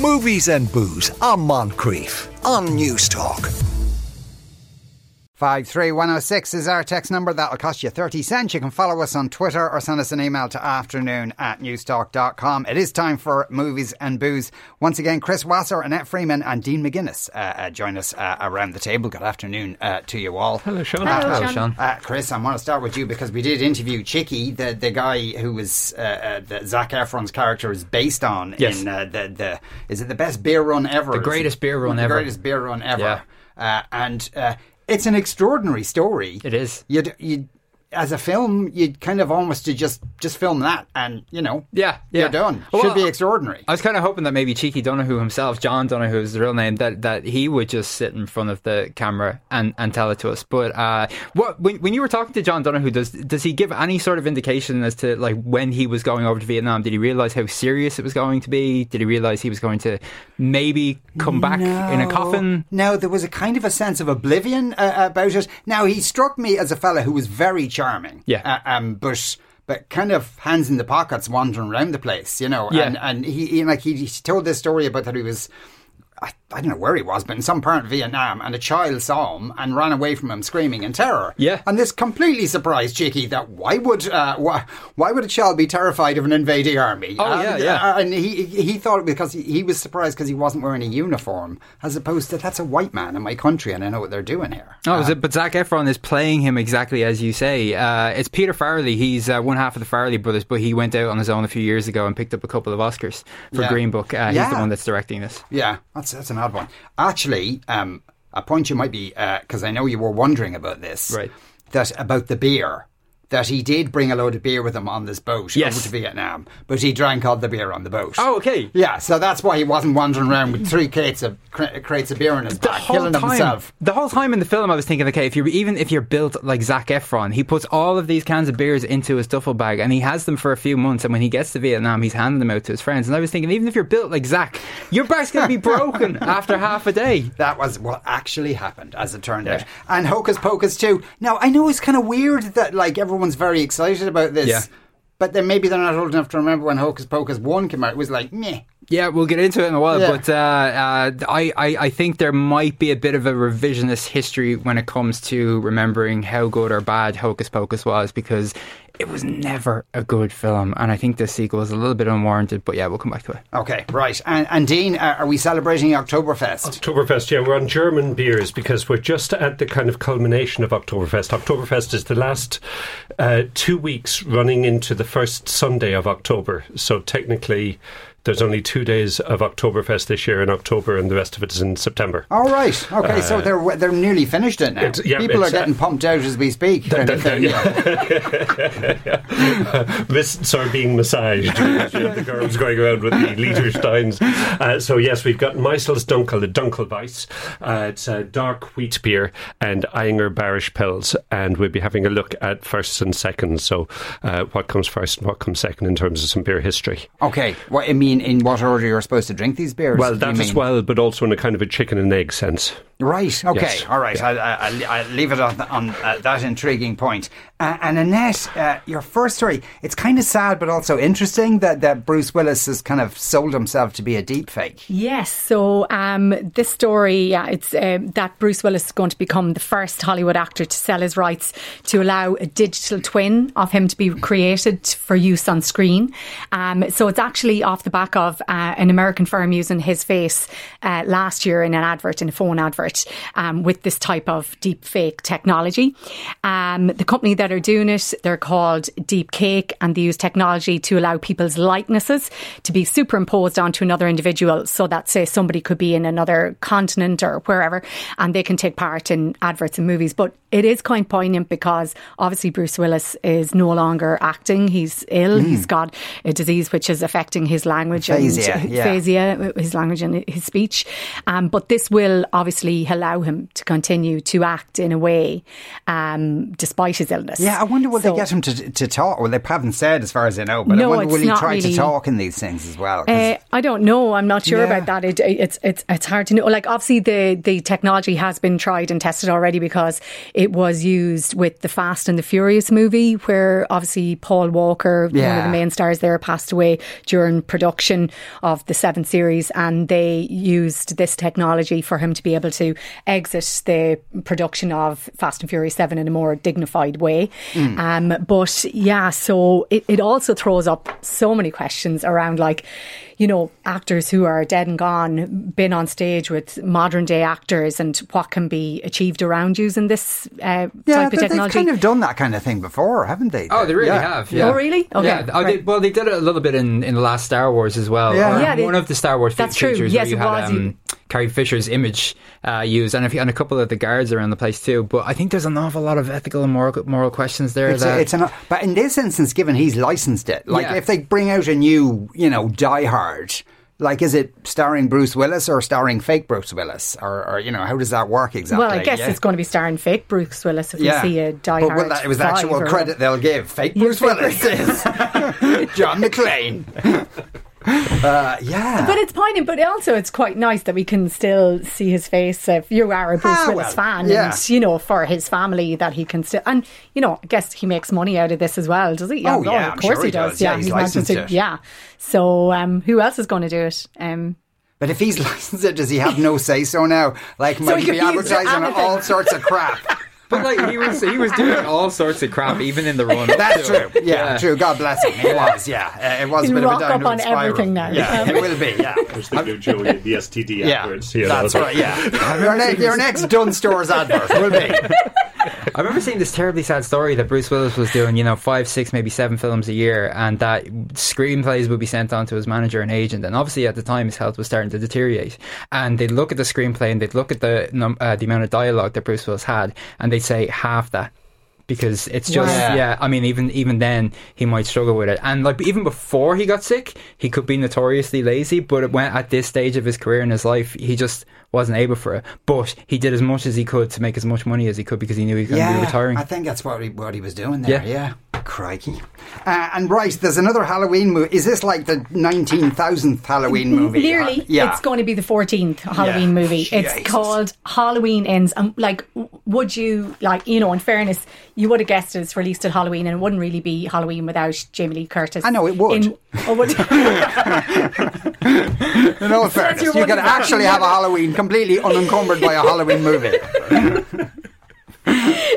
Movies and Booze on Moncrieff on Newstalk. 53106 is our text number. That'll cost you 30 cents. You can follow us on Twitter or send us an email to afternoon at newstalk.com. It is time for movies and booze. Once again, Chris Wasser, Annette Freeman, and Dean McGuinness uh, uh, join us uh, around the table. Good afternoon uh, to you all. Hello, Sean. Hello, Hello Sean. Uh, Chris, I want to start with you because we did interview Chickie, the, the guy who was uh, the Zac Efron's character is based on yes. in the, the, is it the best beer run ever? The greatest beer run the ever. The greatest beer run ever. Yeah. and it's an extraordinary story. It is. You you as a film, you'd kind of almost to just just film that, and you know, yeah, yeah. you're done. Well, Should be extraordinary. I was kind of hoping that maybe Cheeky Donohue himself, John Donohue is the real name, that, that he would just sit in front of the camera and, and tell it to us. But uh, what when, when you were talking to John Donohue, does does he give any sort of indication as to like when he was going over to Vietnam? Did he realize how serious it was going to be? Did he realize he was going to maybe come back no, in a coffin? No, there was a kind of a sense of oblivion uh, about it. Now he struck me as a fella who was very charming. Yeah. Uh, um, but but kind of hands in the pockets, wandering around the place, you know. Yeah. And and he, he like he, he told this story about that he was. I, I don't know where he was, but in some part of Vietnam, and a child saw him and ran away from him screaming in terror. Yeah. And this completely surprised Chickie that why would uh, why, why would a child be terrified of an invading army? Oh, and, yeah, yeah. uh, and he he thought because he, he was surprised because he wasn't wearing a uniform, as opposed to that's a white man in my country and I know what they're doing here. Oh, Uh, it? But Zac Efron is playing him exactly as you say. Uh, it's Peter Farrelly. He's uh, one half of the Farrelly brothers, but he went out on his own a few years ago and picked up a couple of Oscars for Yeah. Green Book. Uh, He's Yeah. the one that's directing this. Yeah, that's that's an odd one. Actually, um, a point you might be because I know you were wondering about this, Right. That about the beer. That he did bring a load of beer with him on this boat Yes. over to Vietnam, but he drank all the beer on the boat. Oh, okay. Yeah, so that's why he wasn't wandering around with three crates of cra- crates of beer in his the back, killing time, himself. the whole time in the film, I was thinking, okay, if you're even if you're built like Zac Efron, he puts all of these cans of beers into his duffel bag and he has them for a few months. And when he gets to Vietnam, he's handing them out to his friends. And I was thinking, even if you're built like Zac, your back's going to be broken after half a day. That was what actually happened, as it turned out. And Hocus Pocus too. Now I know it's kind of weird that like everyone's very excited about this, Yeah. but then maybe they're not old enough to remember when Hocus Pocus one came out. It was like meh. Yeah, we'll get into it in a while, Yeah. but uh, uh, I, I, I think there might be a bit of a revisionist history when it comes to remembering how good or bad Hocus Pocus was because it was never a good film, and I think this sequel is a little bit unwarranted. But yeah, we'll come back to it. Okay, right. And, and Dean, uh, are we celebrating Oktoberfest? Oktoberfest, yeah, we're on German beers because we're just at the kind of culmination of Oktoberfest. Oktoberfest is the last uh, two weeks running into the first Sunday of October. So technically, there's only two days of Oktoberfest this year in October, and the rest of it is in September. All right. Okay, so they're they're nearly finished it now. Uh, it's- yeah, People are it's, uh, getting pumped out as we speak. of thing. Wrists are being massaged. the girls going around with the Litersteins. Uh, so yes, we've got Maisel's Dunkel, the Dunkelweiss. Uh, it's a dark wheat beer and Ayinger Bairisch Pils, and we'll be having a look at firsts and seconds. So uh, what comes first and what comes second in terms of some beer history. Okay. What I mean, in what order you're supposed to drink these beers? Well, do that as well, but also in a kind of a chicken and egg sense. Right. Okay. Yes. All right. I, I, I'll, I'll leave it on, on uh, that intriguing point. Uh, and Annette, uh, your first story, it's kind of sad but also interesting that, that Bruce Willis has kind of sold himself to be a deep fake. Yes, so um, this story, yeah, it's um, that Bruce Willis is going to become the first Hollywood actor to sell his rights to allow a digital twin of him to be created for use on screen. Um, so it's actually off the back of uh, an American firm using his face uh, last year in an advert, in a phone advert, um, with this type of deep fake technology. Um, the company that are doing it, they're called Deep Cake, and they use technology to allow people's likenesses to be superimposed onto another individual so that, say, somebody could be in another continent or wherever and they can take part in adverts and movies. But it is quite poignant because obviously Bruce Willis is no longer acting. He's ill. He's got a disease which is affecting his language Aphasia, and yeah. aphasia, his language and his speech. Um, but this will obviously allow him to continue to act in a way um, despite his illness. Yeah, I wonder will So- they get him to, to talk? Well, they haven't said as far as I know, but I wonder will he try to talk in these things as well? Uh, I don't know. I'm not sure Yeah. about that. It, it's it's it's hard to know. Like obviously the the technology has been tried and tested already because it was used with the Fast and the Furious movie, where obviously Paul Walker, one of the main stars there, passed away during production of the seventh series, and they used this technology for him to be able to exit the production of Fast and Furious Seven in a more dignified way. Um, but yeah, so it, it also throws up so many questions around like you know, actors who are dead and gone, been on stage with modern day actors, and what can be achieved around using this uh, Yeah, type of they- they've kind of done that kind of thing before, haven't they? Oh, they really Yeah. have. Yeah. Oh, really? Okay, Yeah. Oh, they, well, they did it a little bit in, in the last Star Wars as well. Yeah. Yeah, they- one of the Star Wars fe- that's true. Yes, where you it had was. um, Carrie Fisher's image uh, used, and, if, and a couple of the guards around the place too. But I think there's an awful lot of ethical and moral moral questions there. It's, that a, it's an, but in this instance, given he's licensed it, like Yeah. if they bring out a new, you know, Die Hard, like is it starring Bruce Willis or starring fake Bruce Willis, or, or you know, how does that work exactly? well, I guess Yeah. it's going to be starring fake Bruce Willis if yeah. we see a Die But Hard. that, it was the 5 actual or- credit they'll give. Fake Bruce Willis is John McClane. uh, yeah, But it's poignant, but also it's quite nice that we can still see his face if you are a Bruce Ah, Willis well, fan yeah. and, you know, for his family that he can still. And, you know, I guess he makes money out of this as well, does he? Oh, yeah, of course sure he does. does. Yeah, he's not just licensed it. Yeah. So um, who else is going to do it? Um, But if he's licensed it, does he have no say so now? Like, So might he be advertising on all sorts of crap. But like he was, he was doing all sorts of crap, even in the run. up That's true. Yeah, true. God bless him. He was. Yeah, uh, it was a He'll bit of a rock up downward on spiral. everything now. Yeah, Um, it will be. Yeah. I was thinking of Joey and the STD Yeah, adverts. you know, that's so- right. Yeah, your, ne- your next Dunnes Stores advert will be. I remember seeing this terribly sad story that Bruce Willis was doing, you know, five, six, maybe seven films a year, and that screenplays would be sent on to his manager and agent. And obviously, at the time, his health was starting to deteriorate. And they'd look at the screenplay and they'd look at the uh, the amount of dialogue that Bruce Willis had, and they'd say half that. Because it's just Wow. yeah. I mean, even even then he might struggle with it, and like even before he got sick, he could be notoriously lazy. But it went at this stage of his career in his life, he just wasn't able for it. But he did as much as he could to make as much money as he could because he knew he was going to be retiring. I think that's what he, what he was doing there. Yeah. Yeah, crikey. Uh, and right, there's another Halloween movie. Is this like the nineteen thousandth Halloween movie? Nearly. Uh, yeah. It's going to be the 14th Halloween Yeah. movie. It's Jesus. called Halloween Ends. And like, would you, like, you know, in fairness, you would have guessed it's released at Halloween and it wouldn't really be Halloween without Jamie Lee Curtis. I know, it would. In, oh, would In all fairness, you one could exactly actually have a Halloween completely unencumbered by a Halloween movie.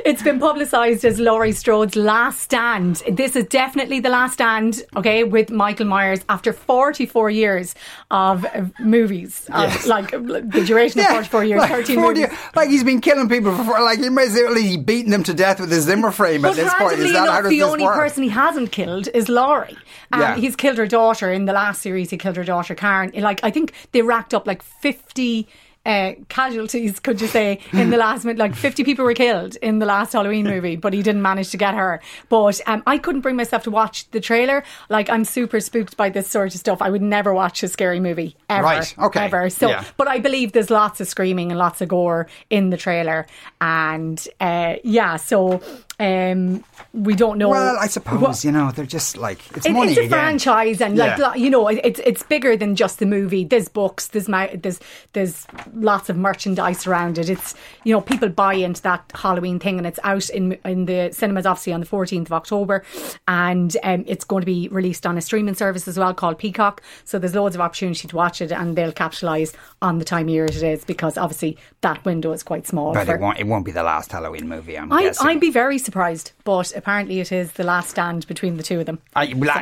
It's been publicised as Laurie Strode's last stand. This is definitely the last stand, okay, with Michael Myers after 44 years of uh, movies. Of, Yes. Like the duration of 44 years, like, 13 40 movies. like he's been killing people for like he basically beating them to death with his Zimmer frame at this point. Is that enough, the only work? person he hasn't killed is Laurie. Um, Yeah. He's killed her daughter in the last series. He killed her daughter Karen. Like I think they racked up like fifty. Uh, casualties, could you say, in the last minute? Like 50 people were killed in the last Halloween movie, but he didn't manage to get her. But um, I couldn't bring myself to watch the trailer. Like, I'm super spooked by this sort of stuff. I would never watch a scary movie, ever. Right, okay, Ever. So, yeah. but I believe there's lots of screaming and lots of gore in the trailer. And uh, yeah, so um, we don't know. Well, I suppose what- you know they're just like it's it- money it's a again. franchise, and like Yeah. lo- you know, it- it's it's bigger than just the movie. There's books, there's ma- there's there's lots of merchandise around it. It's you know people buy into that Halloween thing, and it's out in in the cinemas obviously on the 14th of October, and um, it's going to be released on a streaming service as well called Peacock. So there's loads of opportunity to watch it, and they'll capitalise on the time of year it is because obviously that window is quite small. But for, it won't. It won't be the last Halloween movie. I'm I, guessing. I'd be very surprised, but apparently it is the last stand between the two of them.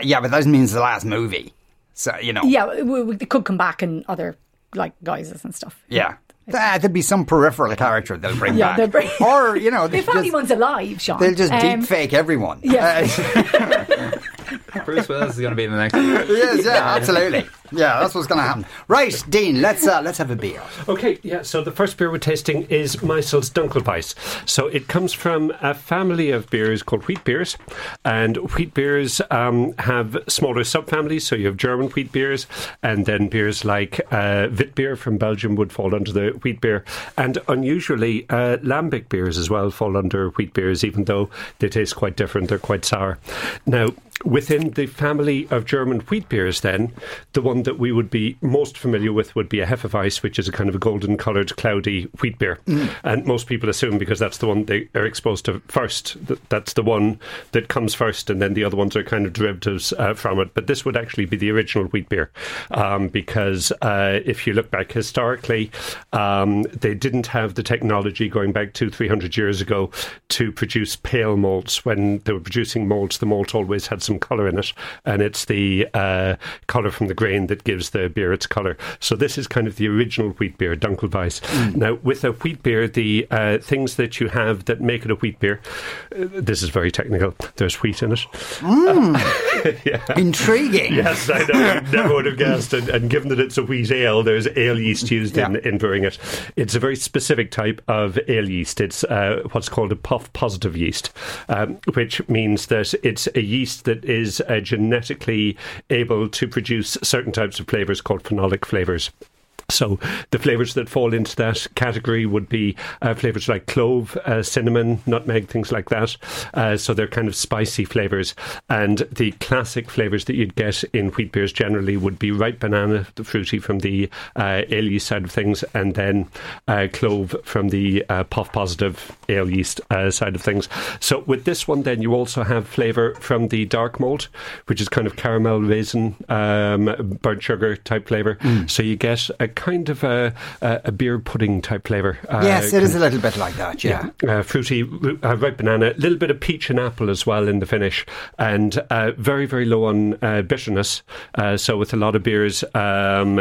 Yeah, but that means the last movie. So you know. Yeah, it, w- it could come back in other like guises and stuff. Yeah. Ah, there'd be some peripheral character they'll bring Yeah, back, they'll bring- or you know, If anyone's alive, Sean, they'll just um, deep fake everyone. yeah. Bruce Willis is going to be in the next. yes, yeah, absolutely. Yeah, that's what's going to happen. Right, Dean, let's uh, let's have a beer. Okay, yeah, so the first beer we're tasting is Maisel's Dunkelweiss. So it comes from a family of beers called wheat beers. And wheat beers um, have smaller subfamilies. So you have German wheat beers, and then beers like uh, Witbier from Belgium would fall under the wheat beer. And unusually, uh, Lambic beers as well fall under wheat beers, even though they taste quite different. They're quite sour. Now, within the family of German wheat beers, then, the one that we would be most familiar with would be a Hefeweiss, which is a kind of a golden coloured, cloudy wheat beer. And most people assume because that's the one they are exposed to first, that that's the one that comes first, and then the other ones are kind of derivatives uh, from it. But this would actually be the original wheat beer um, because uh, if you look back historically, um, they didn't have the technology going back two, three hundred years ago to produce pale malts. When they were producing malts, the malt always had some colour in it, and it's the uh, colour from the grain that gives the beer its colour. So this is kind of the original wheat beer, Dunkelweiss. Now, with a wheat beer, the uh, things that you have that make it a wheat beer, uh, this is very technical. There's wheat in it. Yeah, Intriguing. Yes, I know. Never would have guessed. And, and given that it's a wheat ale, there's ale yeast used in, Yeah. in brewing it. It's a very specific type of ale yeast. It's uh, what's called a POF positive yeast, um, which means that it's a yeast that is uh, genetically able to produce certain types of flavors called phenolic flavors. So the flavors that fall into that category would be uh, flavors like clove, uh, cinnamon, nutmeg, things like that. Uh, so they're kind of spicy flavors. And the classic flavors that you'd get in wheat beers generally would be ripe banana, the fruity from the uh, ale yeast side of things, and then uh, clove from the uh, POF positive ale yeast uh, side of things. So with this one, then you also have flavor from the dark malt, which is kind of caramel, raisin, um, burnt sugar type flavor. So you get a kind of a, a, a beer pudding type flavor. Uh, Yes, it is a little bit like that, yeah. uh, fruity, uh, ripe banana, a little bit of peach and apple as well in the finish, and uh, very, very low on uh, bitterness. Uh, so, with a lot of beers, um,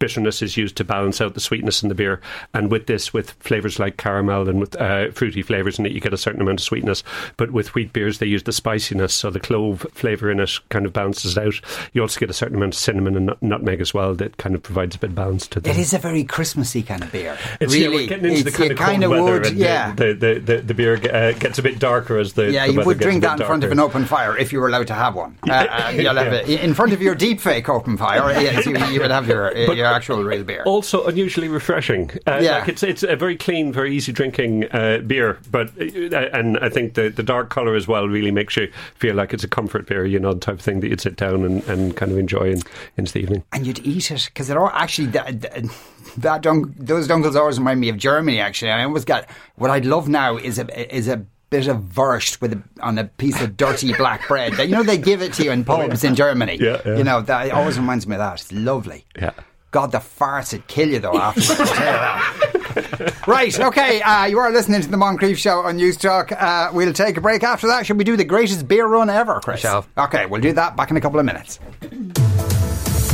bitterness is used to balance out the sweetness in the beer. And with this, with flavors like caramel and with uh, fruity flavors in it, you get a certain amount of sweetness. But with wheat beers, they use the spiciness, so the clove flavor in it kind of balances it out. You also get a certain amount of cinnamon and nutmeg as well that kind of provides a bit of balance to the. It is a very Christmassy kind of beer. It's, yeah, really, we're getting into the kind of cold kinda weather, would, and yeah. the, the, the, the beer uh, gets a bit darker as the Yeah, the you would gets a drink bit that in front of an open fire if you were allowed to have one. Uh, uh, you'll have it in front of your deep fake open fire. Yes, you, you would have your your actual real beer. Also unusually refreshing. Uh, Yeah. like it's it's a very clean, very easy drinking uh, beer. But uh, and I think the the dark color as well really makes you feel like it's a comfort beer. You know, the type of thing that you'd sit down and, and kind of enjoy in, into the evening. and you'd eat it because it all actually that, that, that dunk, those dunkels always remind me of Germany. Actually, I always got what I'd love now is a is a bit of wurst with a, on a piece of dirty black bread. You know they give it to you in pubs in Germany. Yeah, yeah. You know that it always reminds me of that. It's lovely. Yeah. God, the farts would kill you though afterwards. I'll tell you that. right, okay, uh, you are listening to the Moncrieff Show on News Talk. Uh, we'll take a break after that. Should we do the greatest beer run ever, Chris? shall. Okay, we'll do that back in a couple of minutes.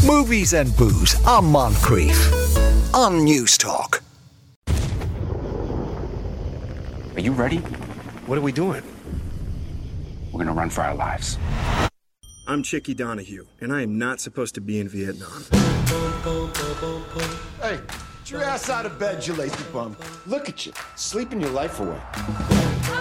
Movies and booze on Moncrieff on News Talk. Are you ready? What are we doing? We're gonna run for our lives. I'm Chickie Donohue, and I am not supposed to be in Vietnam. Hey, get your ass out of bed, you lazy bum. Look at you, sleeping your life away.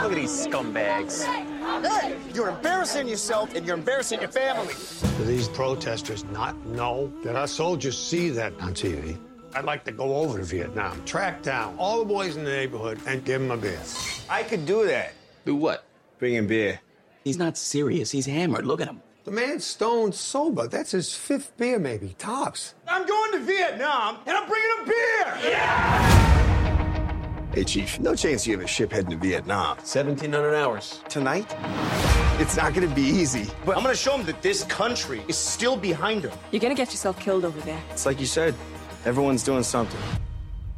Look at these scumbags. Hey, you're embarrassing yourself and you're embarrassing your family. Do these protesters not know that our soldiers see that on TV? I'd like to go over to Vietnam, track down all the boys in the neighborhood, and give them a beer. I could do that. Do what? Bring in beer. He's not serious. He's hammered. Look at him. The man's stone sober. That's his fifth beer, maybe, tops. I'm going to Vietnam and I'm bringing a beer. Yeah! Hey, Chief, no chance you have a ship heading to Vietnam. 1,700 hours. Tonight? It's not going to be easy. But I'm going to show them that this country is still behind them. You're gonna get yourself killed over there. It's like you said, everyone's doing something.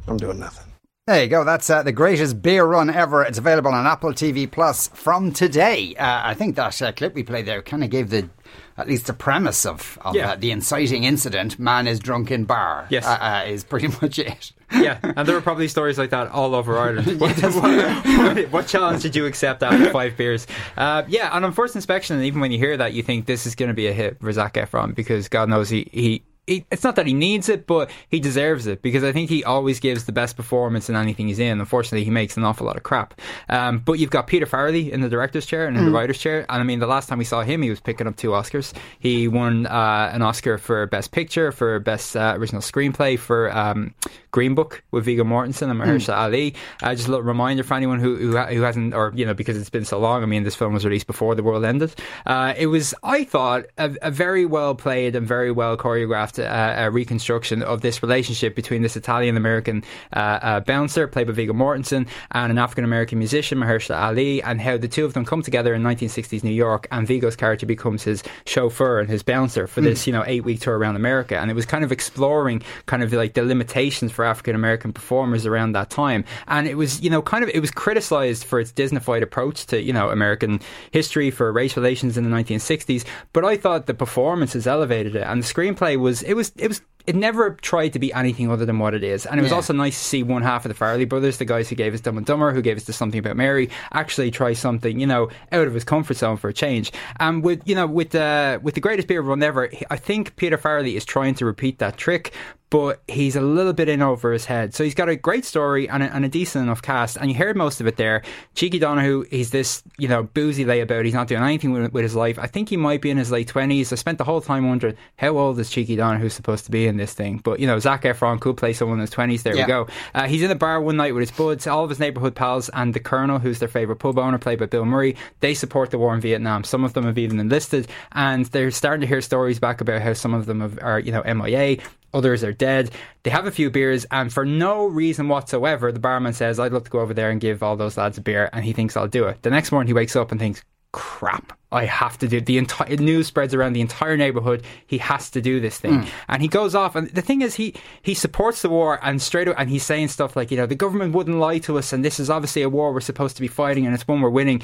I'm doing nothing. There you go. That's uh, the greatest beer run ever. It's available on Apple TV Plus from today. Uh, I think that uh, clip we played there kind of gave the at least the premise of, of Yeah. uh, the inciting incident. Man is drunk in bar. Yes. uh, uh, is pretty much it. Yeah, and there were probably stories like that all over Ireland. What, what- what challenge did you accept after five beers? Uh, yeah, and on first inspection, and even when you hear that, you think this is going to be a hit for Zac Efron because God knows he. he he, it's not that he needs it, but he deserves it because I think he always gives the best performance in anything he's in. Unfortunately, he makes an awful lot of crap. Um, but you've got Peter Farrelly in the director's chair and in the writer's chair, and I mean, the last time we saw him, he was picking up two Oscars. He won uh, an Oscar for Best Picture, for Best uh, Original Screenplay, for um, Green Book with Viggo Mortensen and Mahershala Ali. Uh, just a little reminder for anyone who, who who hasn't, or you know, because it's been so long. I mean, this film was released before the world ended. Uh, it was, I thought, a, a very well played and very well choreographed uh, uh, reconstruction of this relationship between this Italian American uh, uh, bouncer, played by Viggo Mortensen, and an African American musician, Mahershala Ali, and how the two of them come together in 1960s New York, and Viggo's character becomes his chauffeur and his bouncer for this, you know, eight week tour around America. And it was kind of exploring kind of like the limitations for African American performers around that time. And it was, you know, kind of, it was criticized for its Disneyfied approach to, you know, American history for race relations in the 1960s. But I thought the performances elevated it, and the screenplay was, it was, it was it never tried to be anything other than what it is. And it was Yeah. also nice to see one half of the Farrelly brothers, the guys who gave us Dumb and Dumber, who gave us the Something About Mary, actually try something, you know, out of his comfort zone for a change. And with, you know, with the, with the greatest beer run ever, I think Peter Farrelly is trying to repeat that trick. But he's a little bit in over his head. So he's got a great story and a, and a decent enough cast. And you heard most of it there. Cheeky Donohue, he's this, you know, boozy layabout. He's not doing anything with, with his life. I think he might be in his late 20s. I spent the whole time wondering how old is Cheeky Donohue supposed to be in this thing. But, you know, Zac Efron could play someone in his 20s. There Yeah. we go. Uh, he's in a bar one night with his buds, all of his neighbourhood pals, and the Colonel, who's their favourite pub owner, played by Bill Murray. They support the war in Vietnam. Some of them have even enlisted, and they're starting to hear stories back about how some of them have, are, you know, MIA. Others are dead. They have a few beers, and for no reason whatsoever, the barman says, I'd love to go over there and give all those lads a beer, and he thinks I'll do it. The next morning, he wakes up and thinks, crap. I have to do the entire news spreads around the entire neighborhood. He has to do this thing, hmm. and he goes off. And the thing is, he he supports the war, and straight away, and he's saying stuff like, you know, the government wouldn't lie to us, and this is obviously a war we're supposed to be fighting, and it's one we're winning.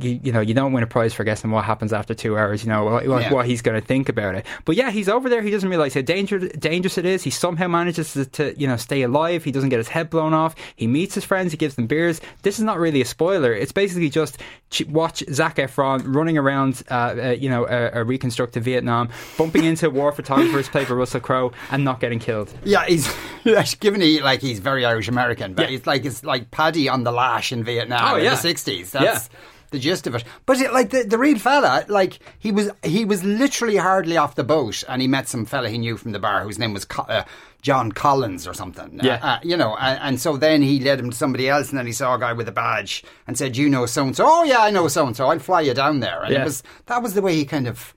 You, you know, you don't win a prize for guessing what happens after two hours. You know what, what, Yeah. what he's going to think about it. But yeah, he's over there. He doesn't realize how danger, dangerous it is. He somehow manages to, to, you know, stay alive. He doesn't get his head blown off. He meets his friends. He gives them beers. This is not really a spoiler. It's basically just ch- watch Zac Efron running around, uh, uh, you know, a, a reconstructed Vietnam, bumping into war photographers played by Russell Crowe, and not getting killed. Yeah, he's given he like he's very Irish American, but Yeah. it's like it's like Paddy on the lash in Vietnam Oh, in yeah. the sixties. That's Yeah. The gist of it. But it, like the, the real fella, like he was he was literally hardly off the boat, and he met some fella he knew from the bar whose name was Co- uh, John Collins or something. Yeah. Uh, uh, you know, and, and so then he led him to somebody else, and then he saw a guy with a badge and said, "You know so and so." Oh yeah, I know so and so. I'll fly you down there. And Yeah. it was that was the way he kind of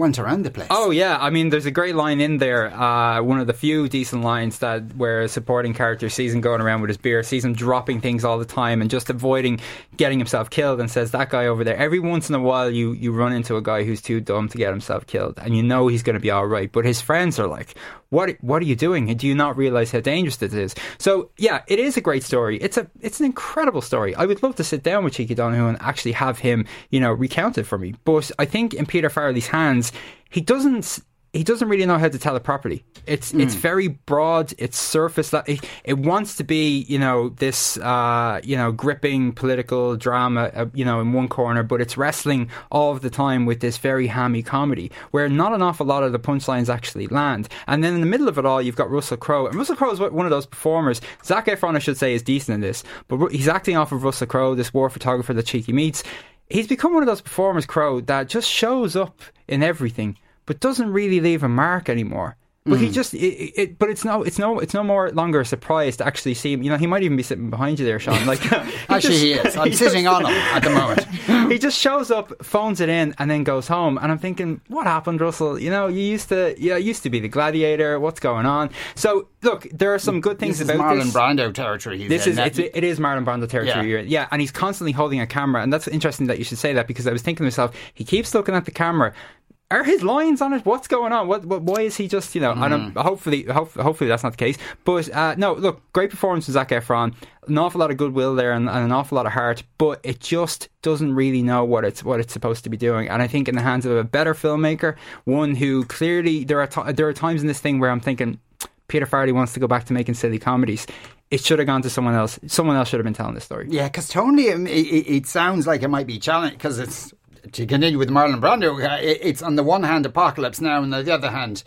went around the place. Oh yeah, I mean, there's a great line in there. Uh, one of the few decent lines that where a supporting character sees him going around with his beer, sees him dropping things all the time, and just avoiding getting himself killed, and says that guy over there. Every once in a while, you you run into a guy who's too dumb to get himself killed, and you know he's going to be all right. But his friends are like, "What what are you doing? Do you not realize how dangerous this is?" So yeah, it is a great story. It's a it's an incredible story. I would love to sit down with Cheeky Donohue and actually have him, you know, recount it for me. But I think in Peter Farrelly's hands, he doesn't he doesn't really know how to tell it properly. It's it's very broad. It's surface. It, it wants to be you know this uh, you know gripping political drama uh, you know in one corner, but it's wrestling all of the time with this very hammy comedy where not an awful lot of the punchlines actually land. And then in the middle of it all, you've got Russell Crowe, and Russell Crowe is one of those performers. Zac Efron, I should say, is decent in this, but he's acting off of Russell Crowe, this war photographer that Cheeky meets. He's become one of those performers, Crowe, that just shows up in everything but doesn't really leave a mark anymore. But Hmm. he just, it, it, but it's no, it's no, it's no more longer a surprise to actually see him. You know, he might even be sitting behind you there, Sean. Like, Actually, he is. I'm sitting on him at the moment. he just shows up, phones it in, and then goes home. And I'm thinking, what happened, Russell? You know, you used to, yeah, you used to be the gladiator. What's going on? So, look, there are some good things This is about Marlon this. Brando territory. He's This in. is it's, it is Marlon Brando territory. Yeah. yeah, and he's constantly holding a camera, and that's interesting that you should say that because I was thinking to myself, he keeps looking at the camera. Are his lines on it? What's going on? What? what why is he just you know? I don't. Mm. Hopefully, hope, hopefully that's not the case. But uh, no, look, great performance from Zac Efron. An awful lot of goodwill there, and, and an awful lot of heart. But it just doesn't really know what it's what it's supposed to be doing. And I think in the hands of a better filmmaker, one who clearly there are t- there are times in this thing where I'm thinking Peter Farrelly wants to go back to making silly comedies. It should have gone to someone else. Someone else should have been telling this story. Yeah, because tonally, um, it, it, it sounds like it might be challenging because it's to continue with Marlon Brando. uh, it's on the one hand apocalypse now, and on the other hand,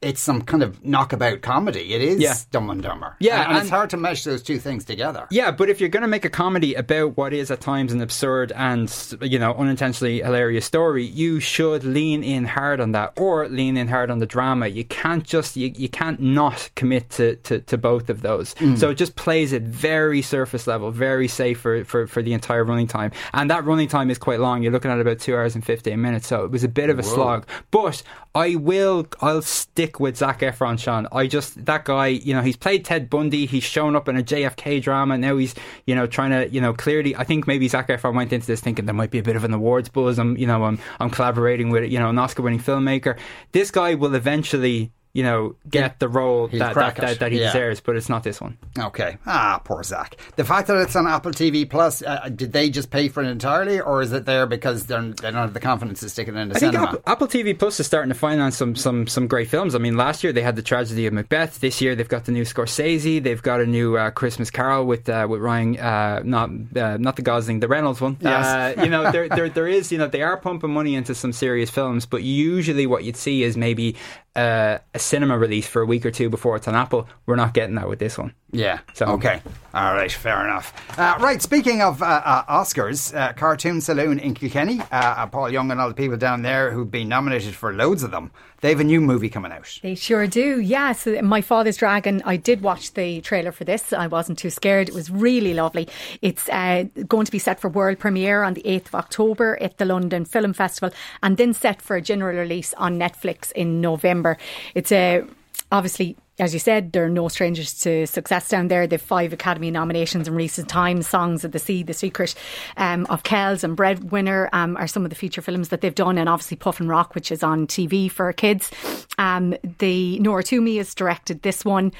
it's some kind of knockabout comedy. It is Yeah. Dumb and Dumber. Yeah, and, and it's hard to mesh those two things together. Yeah, but if you're going to make a comedy about what is at times an absurd and you know unintentionally hilarious story, you should lean in hard on that, or lean in hard on the drama. You can't just you, you can't not commit to, to, to both of those. Mm. So it just plays it very surface level, very safe for, for, for the entire running time, and that running time is quite long. You're looking at about two hours and fifteen minutes, so it was a bit of a slog. But I will I'll stick stick with Zac Efron, Sean. I just that guy, you know, he's played Ted Bundy. He's shown up in a JFK drama. Now he's, you know, trying to, you know, clearly. I think maybe Zac Efron went into this thinking there might be a bit of an awards buzz. I'm, you know, I'm, I'm collaborating with, you know, an Oscar-winning filmmaker. This guy will eventually you know, get the role that, that, that, that he Yeah. deserves, but it's not this one. Okay. Ah, poor Zac. The fact that it's on Apple TV Plus, uh, did they just pay for it entirely, or is it there because they're, they don't have the confidence to stick it in the I think? Apple, Apple TV Plus is starting to finance some some some great films. I mean, last year they had the tragedy of Macbeth. This year they've got the new Scorsese. They've got a new uh, Christmas Carol with uh, with Ryan, uh, not uh, not the Gosling, the Reynolds one. Yes. Uh, you know, there, there there is you know they are pumping money into some serious films, but usually what you'd see is maybe uh, a cinema release for a week or two before it's on Apple. We're not getting that with this one. Yeah. So- okay. All right. Fair enough. Uh, right. Speaking of uh, uh, Oscars, uh, Cartoon Saloon in Kilkenny, uh, uh, Paul Young and all the people down there who've been nominated for loads of them, they have a new movie coming out. They sure do. Yes, My Father's Dragon. I did watch the trailer for this. I wasn't too scared. It was really lovely. It's uh, going to be set for world premiere on the 8th of October at the London Film Festival and then set for a general release on Netflix in November. It's a obviously as you said, there are no strangers to success down there. They've five Academy nominations in recent times. Songs of the Sea, The Secret um, of Kells, and Breadwinner um, are some of the feature films that they've done. And obviously Puffin Rock, which is on TV for kids. Um, the Nora Twomey has directed this one.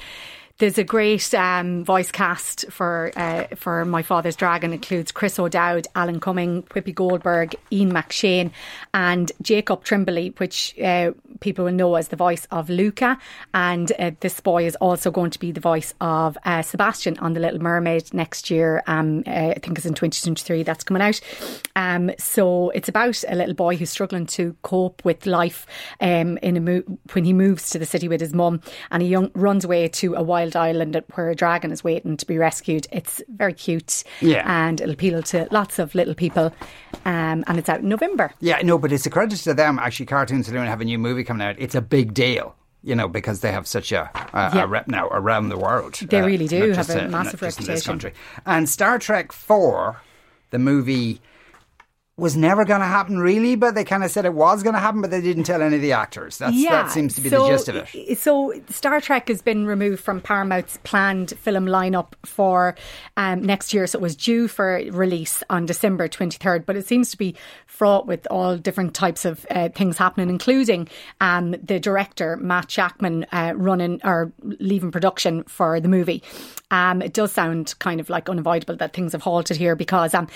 There's a great um, voice cast for uh, for My Father's Dragon. includes Chris O'Dowd, Alan Cumming, Whoopi Goldberg, Ian McShane, and Jacob Tremblay, which uh, people will know as the voice of Luca. And uh, this boy is also going to be the voice of uh, Sebastian on The Little Mermaid next year. Um, uh, I think it's in 2023 that's coming out. Um, so it's about a little boy who's struggling to cope with life um, in a mo- when he moves to the city with his mum, and he young- runs away to a wild island where a dragon is waiting to be rescued. It's very cute, Yeah. and it'll appeal to lots of little people. Um, and it's out in November. Yeah, no, but it's a credit to them. Actually, Cartoon Saloon have a new movie coming out. It's a big deal. You know, because they have such a, a, Yeah. a rep now around the world. They really do have just, a uh, massive not just in this reputation. country. And Star Trek 4, the movie, was never going to happen, really, but they kind of said it was going to happen, but they didn't tell any of the actors. That's, that seems to be so- the gist of it. So, Star Trek has been removed from Paramount's planned film lineup for um, next year. So, it was due for release on December 23rd, but it seems to be fraught with all different types of uh, things happening, including um, the director, Matt Shakman, uh, running or leaving production for the movie. Um, it does sound kind of like unavoidable that things have halted here because um,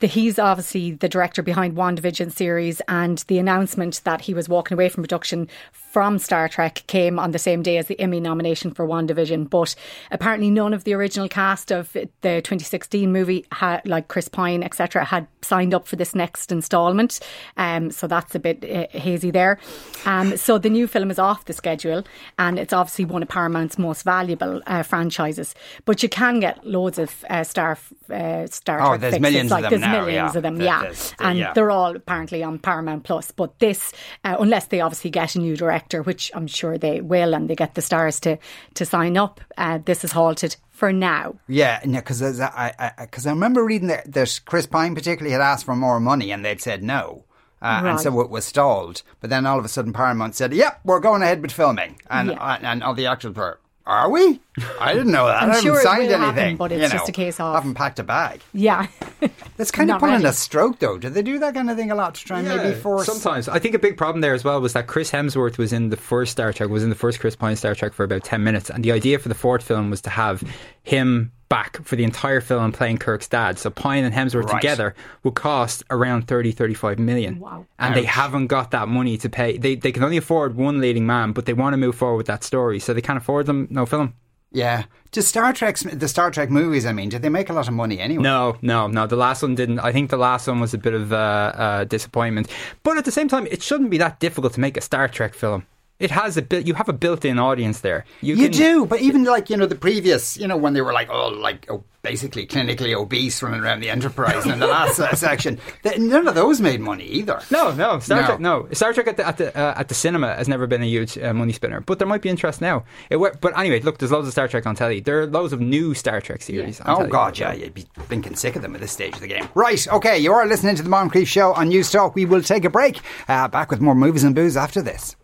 the, he's obviously the director behind WandaVision series, and the announcement that he was walking away from production from Star Trek came on the same day as the Emmy nomination for WandaVision. But apparently, none of the original cast of the 2016 movie, had, like Chris Pine, etc., had signed up for this next instalment. Um, so that's a bit uh, hazy there. Um, so the new film is off the schedule, and it's obviously one of Paramount's most valuable uh, franchises. But you can get loads of uh, Star uh, Star Oh, Trek there's fixes. millions of them there's now, millions yeah. of them, There- yeah, there's- there- and yeah. they're all apparently on Paramount Plus. But this, uh, unless they obviously get a new director, which I'm sure they will, and they get the stars to to sign up, uh, this is halted for now. Yeah, because I, I, because I remember reading that, that Chris Pine particularly had asked for more money and they'd said no. Uh, Right. And so it was stalled. But then all of a sudden Paramount said, yep, we're going ahead with filming. And, Yeah. uh, and all the actors were, are we? I didn't know that. I'm I haven't sure it signed will happen, anything. but it's you just a case of- I haven't packed a bag. Yeah, That's kind of Not pulling ready. a stroke, though. Do they do that kind of thing a lot to try and maybe force? Sometimes I think a big problem there as well was that Chris Hemsworth was in the first Star Trek, was in the first Chris Pine Star Trek for about ten minutes, and the idea for the fourth film was to have him back for the entire film playing Kirk's dad. So Pine and Hemsworth Right. together would cost around 30, 35 million. Wow. And they haven't got that money to pay. They they can only afford one leading man, but they want to move forward with that story, so they can't afford them. No film. Yeah. Do Star Trek's, the Star Trek movies, I mean, did they make a lot of money anyway? No, no, no. The last one didn't. I think the last one was a bit of a, uh disappointment. But at the same time, it shouldn't be that difficult to make a Star Trek film. It has a bit. You have a built-in audience there. You, can- do, but even like you know the previous, you know, when they were like oh, like oh, basically clinically obese running around the Enterprise in the last uh, section, th- none of those made money either. No, no. Star No. Trek. No, Star Trek at the at the, uh, at the cinema has never been a huge uh, money spinner. But there might be interest now. It, but anyway, look, there's loads of Star Trek on telly. There are loads of new Star Trek series. on Oh. God, yeah, you'd be thinking sick of them at this stage of the game. Right, okay, you are listening to the Moncrieff Show on News Talk. We will take a break. Uh, back with more movies and booze after this.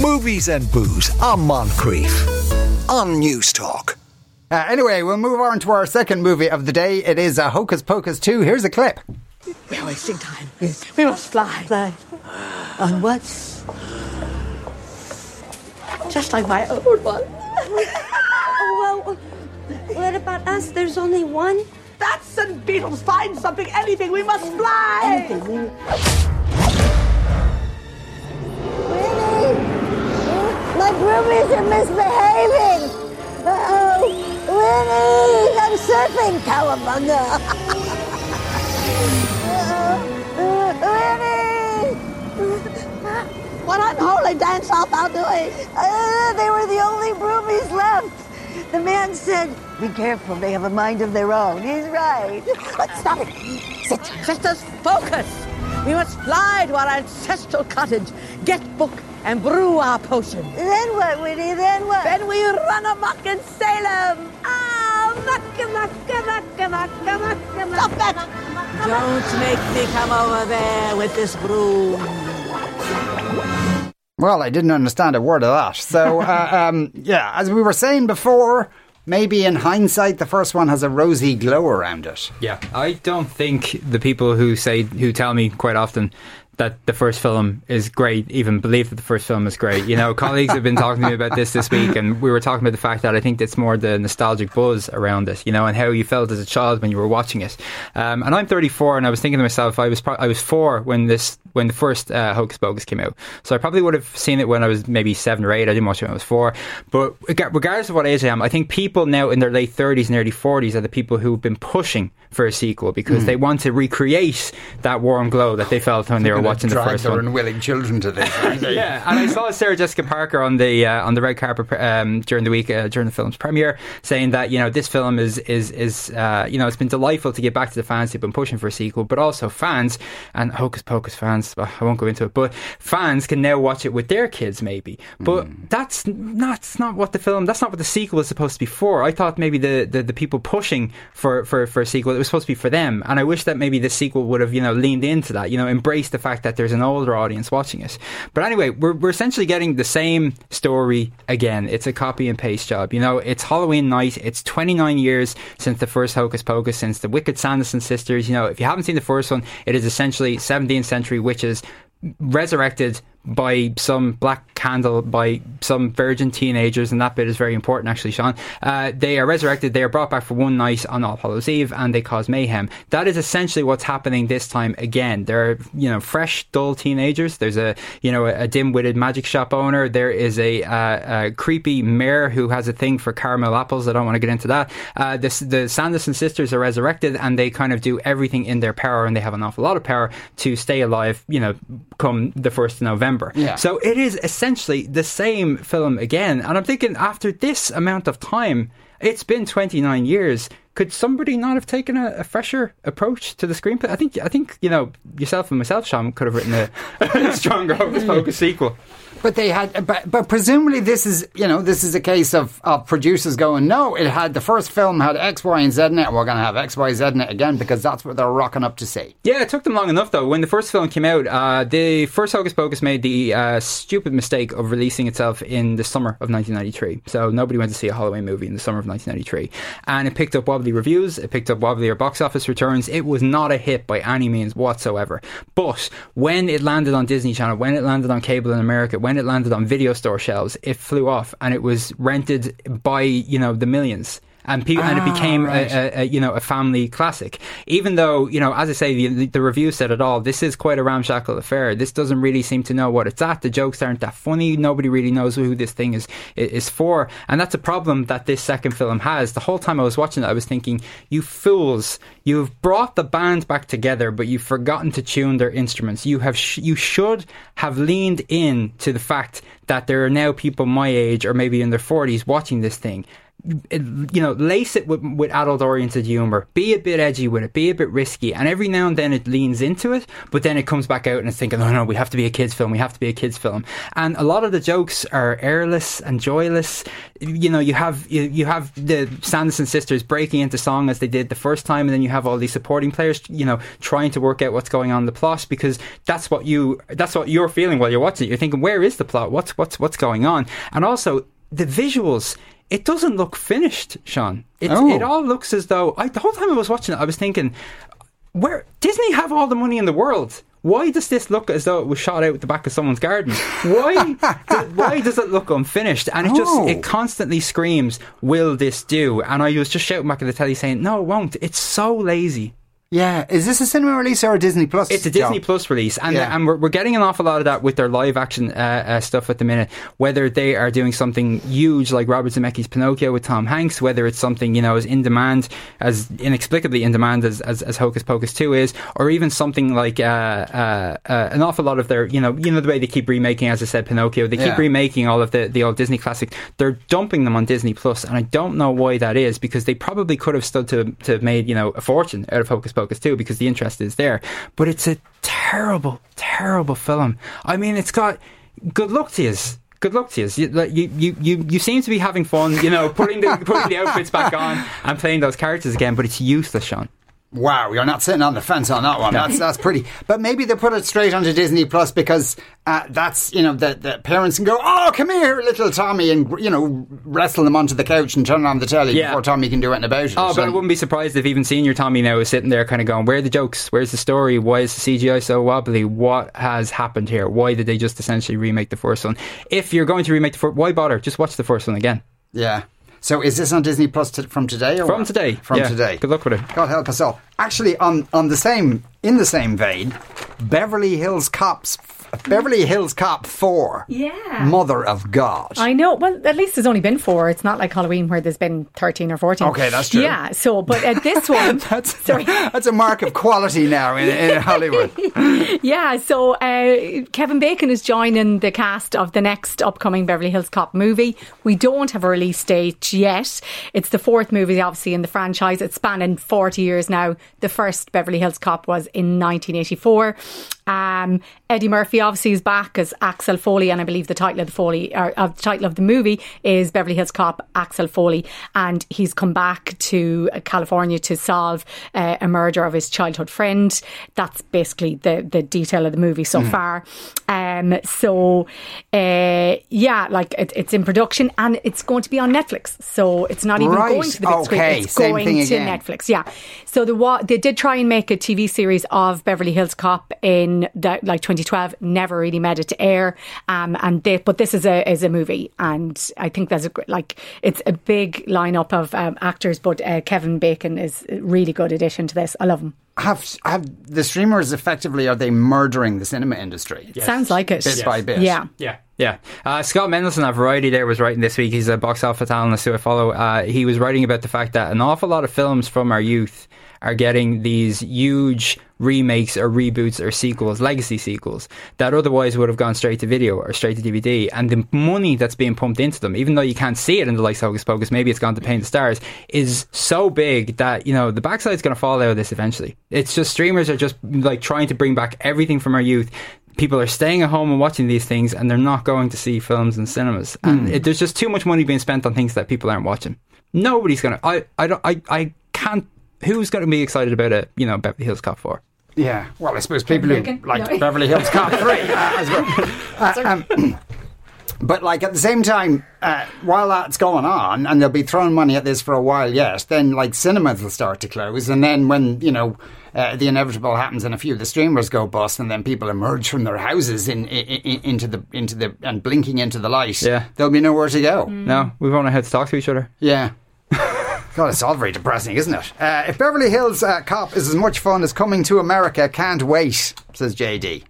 Movies and booze on Moncrieff on News Talk. Uh, anyway, we'll move on to our second movie of the day. It is uh, Hocus Pocus 2. Here's a clip. We're wasting time. We must fly. Fly. On what? Just like my old one. well, what about us? There's only one. That's and beetles, find something, anything. We must fly. Anything. My broomies are misbehaving! Uh-oh! Winnie! I'm surfing, cowabunga! Winnie! What unholy dance art thou doing? Uh, they were the only broomies left. The man said, be careful, they have a mind of their own. He's right. Stop it. Sit. Sisters, focus. We must fly to our ancestral cottage, get book, and brew our potion. Then what, Winnie? Then what? Then we run amok in Salem. Ah, mucka, mucka, mucka, mucka, mucka, Stop that! Don't make me come over there with this broom. Well, I didn't understand a word of that. So, uh, um, yeah, as we were saying before, maybe in hindsight, the first one has a rosy glow around it. Yeah, I don't think the people who say who tell me quite often that the first film is great even believe that the first film is great. You know, colleagues have been talking to me about this this week, and we were talking about the fact that I think it's more the nostalgic buzz around it, you know, and how you felt as a child when you were watching it. Um, and I'm 34, and I was thinking to myself, I was pro- I was four when this when the first uh, Hocus Pocus came out, so I probably would have seen it when I was maybe seven or eight. I didn't watch it when I was four, but regardless of what age I am, I think people now in their late 30s and early 40s are the people who've been pushing for a sequel because mm. they want to recreate that warm glow that they felt when they were watching the first their one. unwilling children to this. yeah, and I saw Sarah Jessica Parker on the uh, on the red carpet um, during the week uh, during the film's premiere, saying that you know this film is is is uh, you know it's been delightful to get back to the fans who've been pushing for a sequel, but also fans and Hocus Pocus fans. Well, I won't go into it, but fans can now watch it with their kids, maybe. But mm. that's not that's not what the film. That's not what the sequel is supposed to be for. I thought maybe the, the, the people pushing for, for for a sequel it was supposed to be for them, and I wish that maybe the sequel would have you know leaned into that, you know, embraced the fact that there's an older audience watching it. But anyway, we're, we're essentially getting the same story again. It's a copy and paste job. You know, it's Halloween night. It's 29 years since the first Hocus Pocus, since the Wicked Sanderson sisters. You know, if you haven't seen the first one, it is essentially 17th century witches resurrected by some black candle by some virgin teenagers, and that bit is very important, actually, Sean. Uh, they are resurrected. They are brought back for one night on All Hallows Eve, and they cause mayhem. That is essentially what's happening this time again. They're you know fresh, dull teenagers. There's a you know a, a dim-witted magic shop owner. There is a, uh, a, creepy mayor who has a thing for caramel apples. I don't want to get into that. Uh, the, the Sanderson sisters are resurrected, and they kind of do everything in their power, and they have an awful lot of power to stay alive. You know, come the first of November. Yeah. So it is essentially the same film again. And I'm thinking, after this amount of time, it's been 29 years. Could somebody not have taken a, a fresher approach to the screenplay? I think, I think you know, yourself and myself, Sean, could have written a, a stronger Pocus sequel. But they had, but, but presumably this is, you know, this is a case of, of producers going, no, it had the first film had X, Y, and Z in it. We're going to have X, Y, Z in it again because that's what they're rocking up to see. Yeah, it took them long enough though. When the first film came out, uh, the first Hocus Pocus made the uh, stupid mistake of releasing itself in the summer of 1993. So nobody went to see a Halloween movie in the summer of 1993, and it picked up wobbly reviews. It picked up wobblier box office returns. It was not a hit by any means whatsoever. But when it landed on Disney Channel, when it landed on cable in America, when it landed on video store shelves, it flew off and it was rented by you know the millions and people, and it Ah, became right. a, a, a, you know a family classic. Even though you know, as I say, the, the review said it all. This is quite a ramshackle affair. This doesn't really seem to know what it's at. The jokes aren't that funny. Nobody really knows who this thing is is for, and that's a problem that this second film has. The whole time I was watching it, I was thinking, "You fools! You've brought the band back together, but you've forgotten to tune their instruments. You have sh- you should have leaned in to the fact that there are now people my age or maybe in their forties watching this thing." You know, lace it with, with adult oriented humor. Be a bit edgy with it. Be a bit risky. And every now and then it leans into it, but then it comes back out and it's thinking, oh no, we have to be a kids' film. We have to be a kids' film. And a lot of the jokes are airless and joyless. You know, you have you, you have the Sanderson sisters breaking into song as they did the first time, and then you have all these supporting players, you know, trying to work out what's going on in the plot because that's what you that's what you're feeling while you're watching it. You're thinking, where is the plot? What's What's what's going on? And also the visuals. It doesn't look finished, Sean. It, Oh. it all looks as though I, the whole time I was watching it, I was thinking, where Disney have all the money in the world. Why does this look as though it was shot out the back of someone's garden? Why? do- why does it look unfinished? And it Oh. just it oh. constantly screams, "Will this do?" And I was just shouting back at the telly saying, "No, it won't." It's so lazy. Yeah, is this a cinema release or a Disney Plus? It's a Disney job? Plus release, and Yeah. and we're, we're getting an awful lot of that with their live action uh, uh, stuff at the minute. Whether they are doing something huge like Robert Zemeckis' Pinocchio with Tom Hanks, whether it's something you know as in demand as inexplicably in demand as as, as Hocus Pocus two is, or even something like uh, uh, uh, an awful lot of their you know you know the way they keep remaking, as I said, Pinocchio. They keep Yeah. remaking all of the the old Disney classics. They're dumping them on Disney Plus, and I don't know why that is because they probably could have stood to to have made you know a fortune out of Hocus Pocus two because the interest is there. But it's a terrible, terrible film. I mean, it's got good luck to you. Good luck to you. You, you, you, you, you seem to be having fun, you know, putting the putting the outfits back on and playing those characters again, but it's useless, Sean. Wow, you're not sitting on the fence on that one. That's that's pretty. But maybe they put it straight onto Disney Plus because uh, that's you know the the parents can go, oh come here, little Tommy, and you know wrestle them onto the couch and turn on the telly Yeah. before Tommy can do anything about it. Oh, but I wouldn't be surprised if even senior Tommy now is sitting there kind of going, Where are the jokes? Where's the story? Why is the CGI so wobbly? What has happened here? Why did they just essentially remake the first one? If you're going to remake the first why bother? Just watch the first one again. Yeah. So is this on Disney Plus t- from today? Or From today. From Yeah. today. Good luck with it. God help us all. Actually, on on the same in the same vein, Beverly Hills Cops, Beverly Hills Cop Four. Yeah. Mother of God. I know. Well, at least there's only been four. It's not like Halloween where there's been 13 or 14. Okay, that's true. Yeah. So, but uh, this one. that's sorry. That's a mark of quality now in, in Hollywood. yeah, so uh, Kevin Bacon is joining the cast of the next upcoming Beverly Hills Cop movie. We don't have a release date yet. It's the fourth movie, obviously, in the franchise. It's spanning 40 years now. The first Beverly Hills Cop was in 1984. Um, Eddie Murphy obviously is back as Axel Foley, and I believe the title of the Foley, or, uh, the title of the movie is Beverly Hills Cop Axel Foley, and he's come back to California to solve uh, a murder of his childhood friend. That's basically the the detail of the movie so. Mhm. far. Um, so uh, yeah, like it, it's in production and it's going to be on Netflix. So it's not even Right, going to the big screen. It's same going to again. Netflix. Yeah. So the they did try and make a TV series of Beverly Hills Cop in the, like 2012. Never really made it to air. Um, and they, but this is a is a movie, and I think there's a like it's a big lineup of um, actors. But uh, Kevin Bacon is a really good addition to this. I love him. Have have the streamers effectively are they murdering the cinema industry? Sounds like it. Bit by bit. Yeah. Yeah. Yeah. Uh, Scott Mendelson at Variety there was writing this week. He's a box office analyst who I follow. Uh, he was writing about the fact that an awful lot of films from our youth are getting these huge remakes or reboots or sequels, legacy sequels, that otherwise would have gone straight to video or straight to DVD. And the money that's being pumped into them, even though you can't see it in the likes of Hocus Pocus, maybe it's gone to Paint the Stars, is so big that, you know, the backside's going to fall out of this eventually. It's just streamers are just like trying to bring back everything from our youth people are staying at home and watching these things and they're not going to see films in cinemas and Mm. it, there's just too much money being spent on things that people aren't watching nobody's gonna i i don't i, I can't who's going to be excited about a you know beverly hills cop 4 Yeah. Well, I suppose people who like No. Beverly Hills Cop 3 uh, as well. Uh, um, but like at the same time, uh, while that's going on, and they'll be throwing money at this for a while yet, then like cinemas will start to close, and then when you know uh, the inevitable happens, and a few of the streamers go bust, and then people emerge from their houses in, in, in into the into the and blinking into the light. Yeah. there'll be nowhere to go. no we won't know how to talk to each other Yeah. God, it's all very depressing, isn't it? Uh, if Beverly Hills uh, Cop is as much fun as coming to America, can't wait, says JD.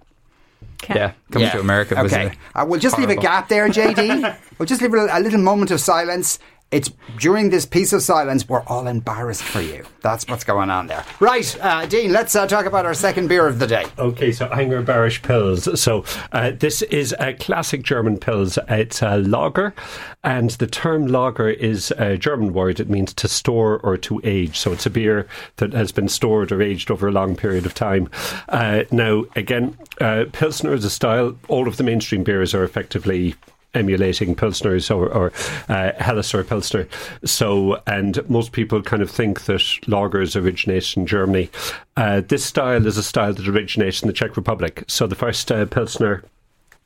yeah coming Yeah. to america was Okay. a- Uh, we'll just leave a gap there, JD. we'll just leave a, a little moment of silence. It's during this piece of silence, we're all embarrassed for you. That's what's going on there. Right, uh, Dean, let's uh, talk about our second beer of the day. Okay, so Ayinger Bairisch Pils. So uh, this is a classic German Pils. It's a lager, and the term lager is a German word. It means to store or to age. So it's a beer that has been stored or aged over a long period of time. Uh, now, again, uh, Pilsner is a style. All of the mainstream beers are effectively emulating Pilsners or, or uh, Helles or Pilsner. So, and most people kind of think that lagers originate in Germany. Uh, this style is a style that originates in the Czech Republic. So the first uh, Pilsner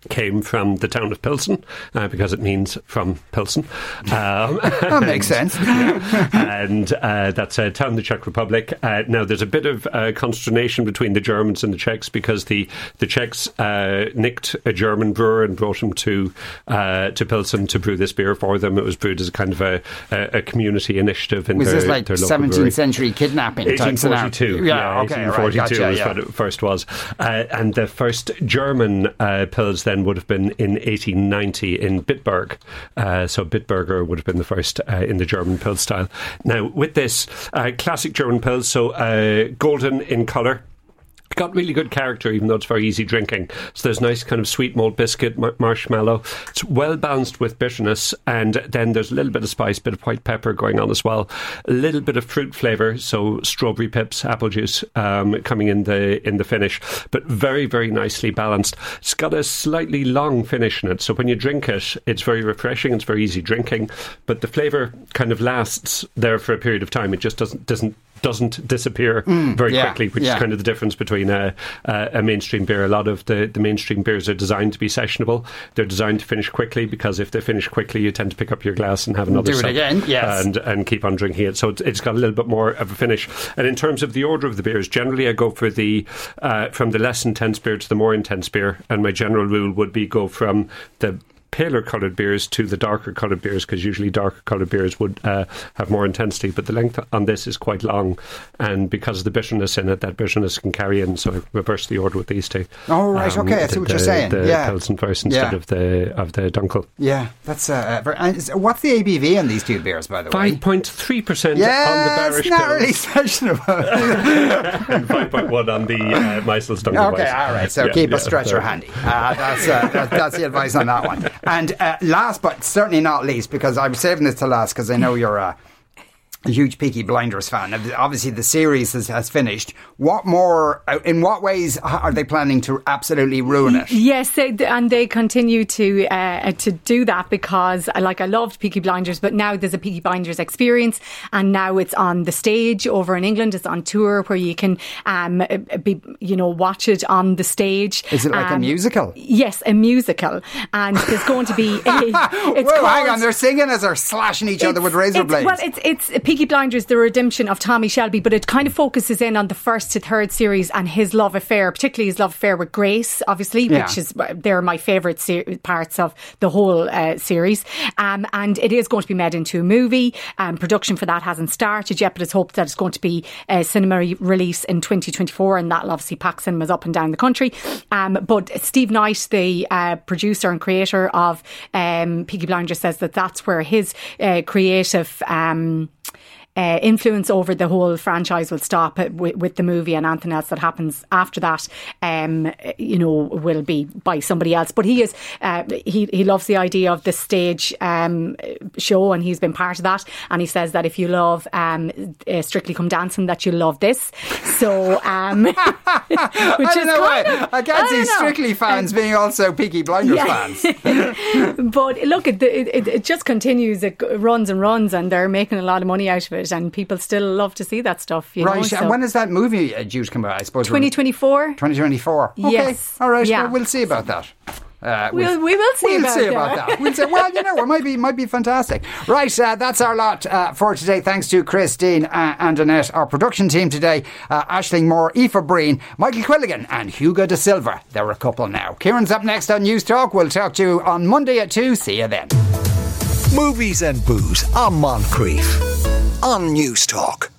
came from the town of Pilsen uh, because it means from Pilsen. Um, That makes sense. and uh, that's a town in the Czech Republic. Uh, now, there's a bit of uh, consternation between the Germans and the Czechs because the the Czechs uh, nicked a German brewer and brought him to uh, to Pilsen to brew this beer for them. It was brewed as a kind of a, a, a community initiative in Was their, this like their local 17th brewery. century kidnapping type scenario? 1842. Yeah, okay, right, gotcha, was yeah. what it first was. Uh, and the first German uh, Pils then would have been in 1890 in Bitburg. Uh, so Bitburger would have been the first uh, in the German pill style. Now, with this uh, classic German Pils, so uh, golden in colour. Got really good character, even though it's very easy drinking. So there's nice kind of sweet malt biscuit, mar- marshmallow. It's well balanced with bitterness, and then there's a little bit of spice, a bit of white pepper going on as well. A little bit of fruit flavour, so strawberry pips, apple juice um, coming in the in the finish, but very very nicely balanced. It's got a slightly long finish in it, so when you drink it, it's very refreshing. It's very easy drinking, but the flavour kind of lasts there for a period of time. It just doesn't doesn't doesn't disappear Mm, very yeah, quickly, which yeah. is kind of the difference between a, a, a mainstream beer. A lot of the, the mainstream beers are designed to be sessionable. They're designed to finish quickly because if they finish quickly, you tend to pick up your glass and have another Do it sip again, yes. and and keep on drinking it. So it's, it's got a little bit more of a finish. And in terms of the order of the beers, generally I go for the uh, from the less intense beer to the more intense beer. And my general rule would be go from the paler coloured beers to the darker coloured beers because usually darker coloured beers would uh, have more intensity but the length on this is quite long and because of the bitterness in it that bitterness can carry in so I reverse the order with these two Oh, right, okay, I see the- what you're the- saying. the Yeah. Pilsen first instead Yeah. of the of the Dunkel Yeah, that's uh, very, and is- what's the ABV on these two beers, by the way? 5.3% Yeah, on the it's not really Pils sessionable. and 5.1 on the uh, Maisel's Dunkel Okay, all right. So Yeah, keep yeah, a stretcher handy. Uh, that's, uh, that's the advice on that one. And uh, last but certainly not least, because I'm saving this to last because I know you're a, a huge Peaky Blinders fan. Obviously, the series has, has finished. What more? uh, In what ways are they planning to absolutely ruin it? Yes, they, and they continue to uh, to do that because, uh, like, I loved Peaky Blinders, but now there's a Peaky Blinders experience, and now it's on the stage over in England. It's on tour where you can, um, uh, be, you know, watch it on the stage. Is it like a Um, musical? Yes, a musical, and there's going to be. A, it's Whoa, hang on! They're singing as they're slashing each other with razor blades. Well, it's it's Peaky Blinders: The Redemption of Tommy Shelby, but it kind of focuses in on the first to third series and his love affair, particularly his love affair with Grace, obviously, Yeah. which is they're my favourite ser- parts of the whole uh, series. Um, and it is going to be made into a movie. Um, production for that hasn't started yet, but it's hoped that it's going to be a cinema re- release in 2024, and that'll obviously pack cinemas up and down the country. Um, but Steve Knight, the uh, producer and creator of um, Peaky Blinders, says that that's where his uh, creative. Um, uh, influence over the whole franchise will stop with, with the movie and anything else that happens after that, um, you know, will be by somebody else. But he is, uh, he, he loves the idea of the stage um, show and he's been part of that. And he says that if you love um, uh, Strictly Come Dancing, that you love this. So, um, which I don't is know why. of- I can't see don't know. Strictly fans being also Peaky Blinders Yeah. fans. but look, it, it, it just continues. It runs and runs, and they're making a lot of money out of it, and people still love to see that stuff. You right. know, and when is that movie uh, due to come out? I suppose 2024. 2024. Okay. Yes. All right. Yeah. Well, we'll see about that. Uh, We'll- we will see we'll about see that. about that. We'll say, well, you know, it might be might be fantastic. Right, uh, that's our lot uh, for today. Thanks to Christine uh, and Annette, our production team today. Uh, Ashling Moore, Aoife Breen, Michael Quilligan, and Hugo De Silva. They're a couple now. Kieran's up next on News Talk. We'll talk to you on Monday at two. See you then. Movies and booze on Moncrieff on News Talk.